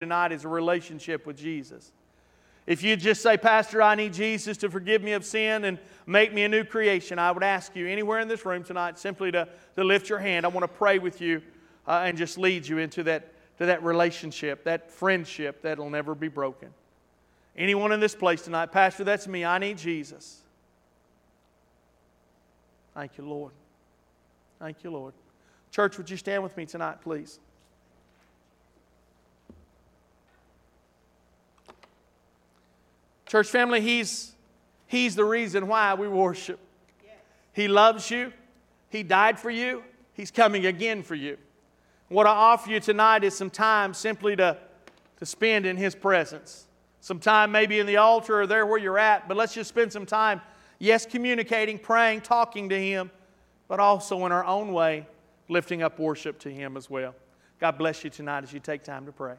tonight is a relationship with Jesus. If you just say, Pastor, I need Jesus to forgive me of sin and make me a new creation, I would ask you anywhere in this room tonight simply to, to lift your hand. I want to pray with you uh, and just lead you into that, to that relationship, that friendship that'll never be broken. Anyone in this place tonight, Pastor, that's me. I need Jesus. Thank you, Lord. Thank you, Lord. Church, would you stand with me tonight, please? Church family, he's, he's the reason why we worship. He loves you. He died for you. He's coming again for you. What I offer you tonight is some time simply to, to spend in His presence. Some time maybe in the altar or there where you're at, but let's just spend some time, yes, communicating, praying, talking to Him, but also in our own way, lifting up worship to Him as well. God bless you tonight as you take time to pray.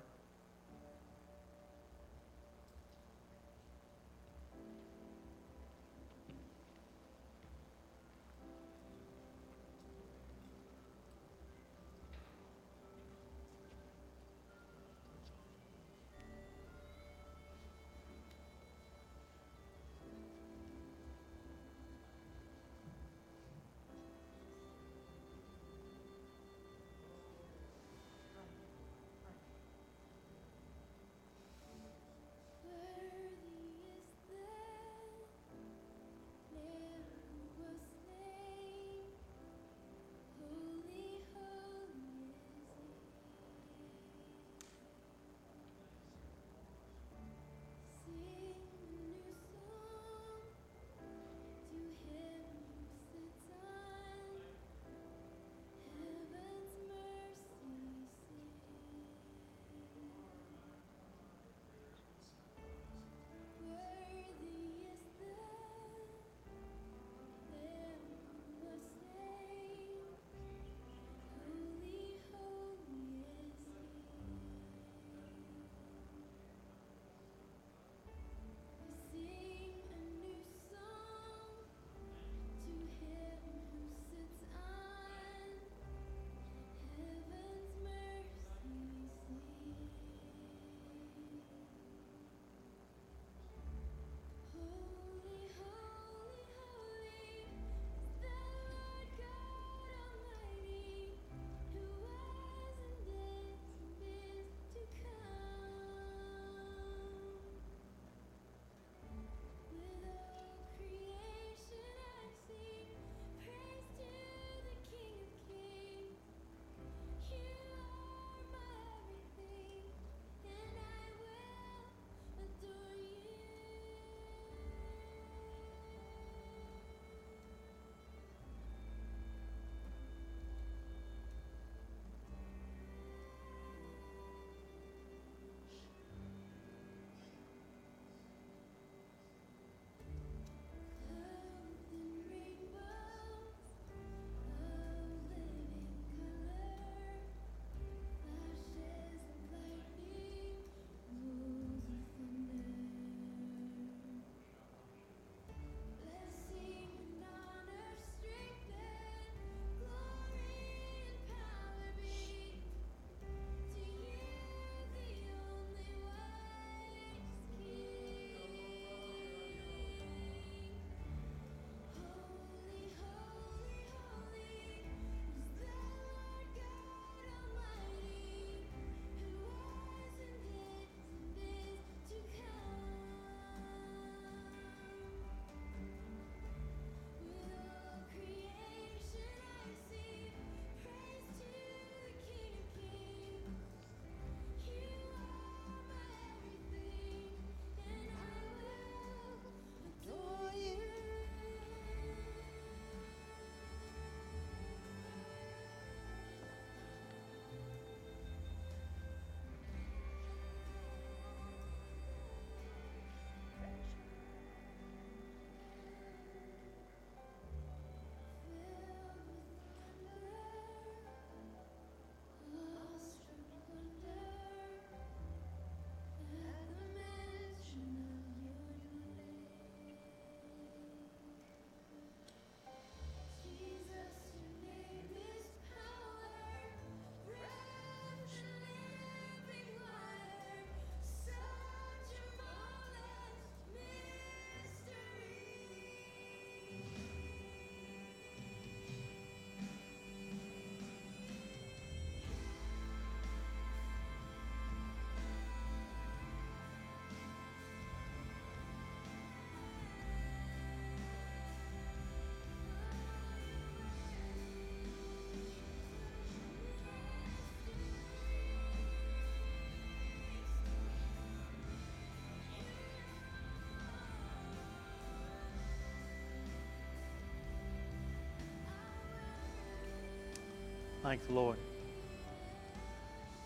Thank the Lord.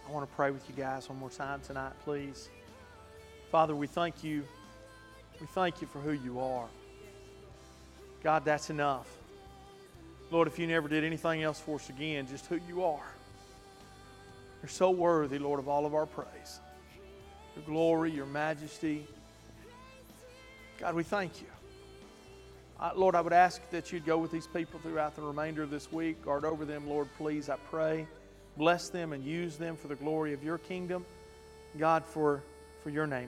I want to pray with you guys one more time tonight, please. Father, we thank you. We thank you for who you are. God, that's enough. Lord, if you never did anything else for us again, just who you are. You're so worthy, Lord, of all of our praise. Your glory, your majesty. God, we thank you. Uh, Lord, I would ask that you'd go with these people throughout the remainder of this week. Guard over them, Lord, please, I pray. Bless them and use them for the glory of your kingdom. God, for, for your name.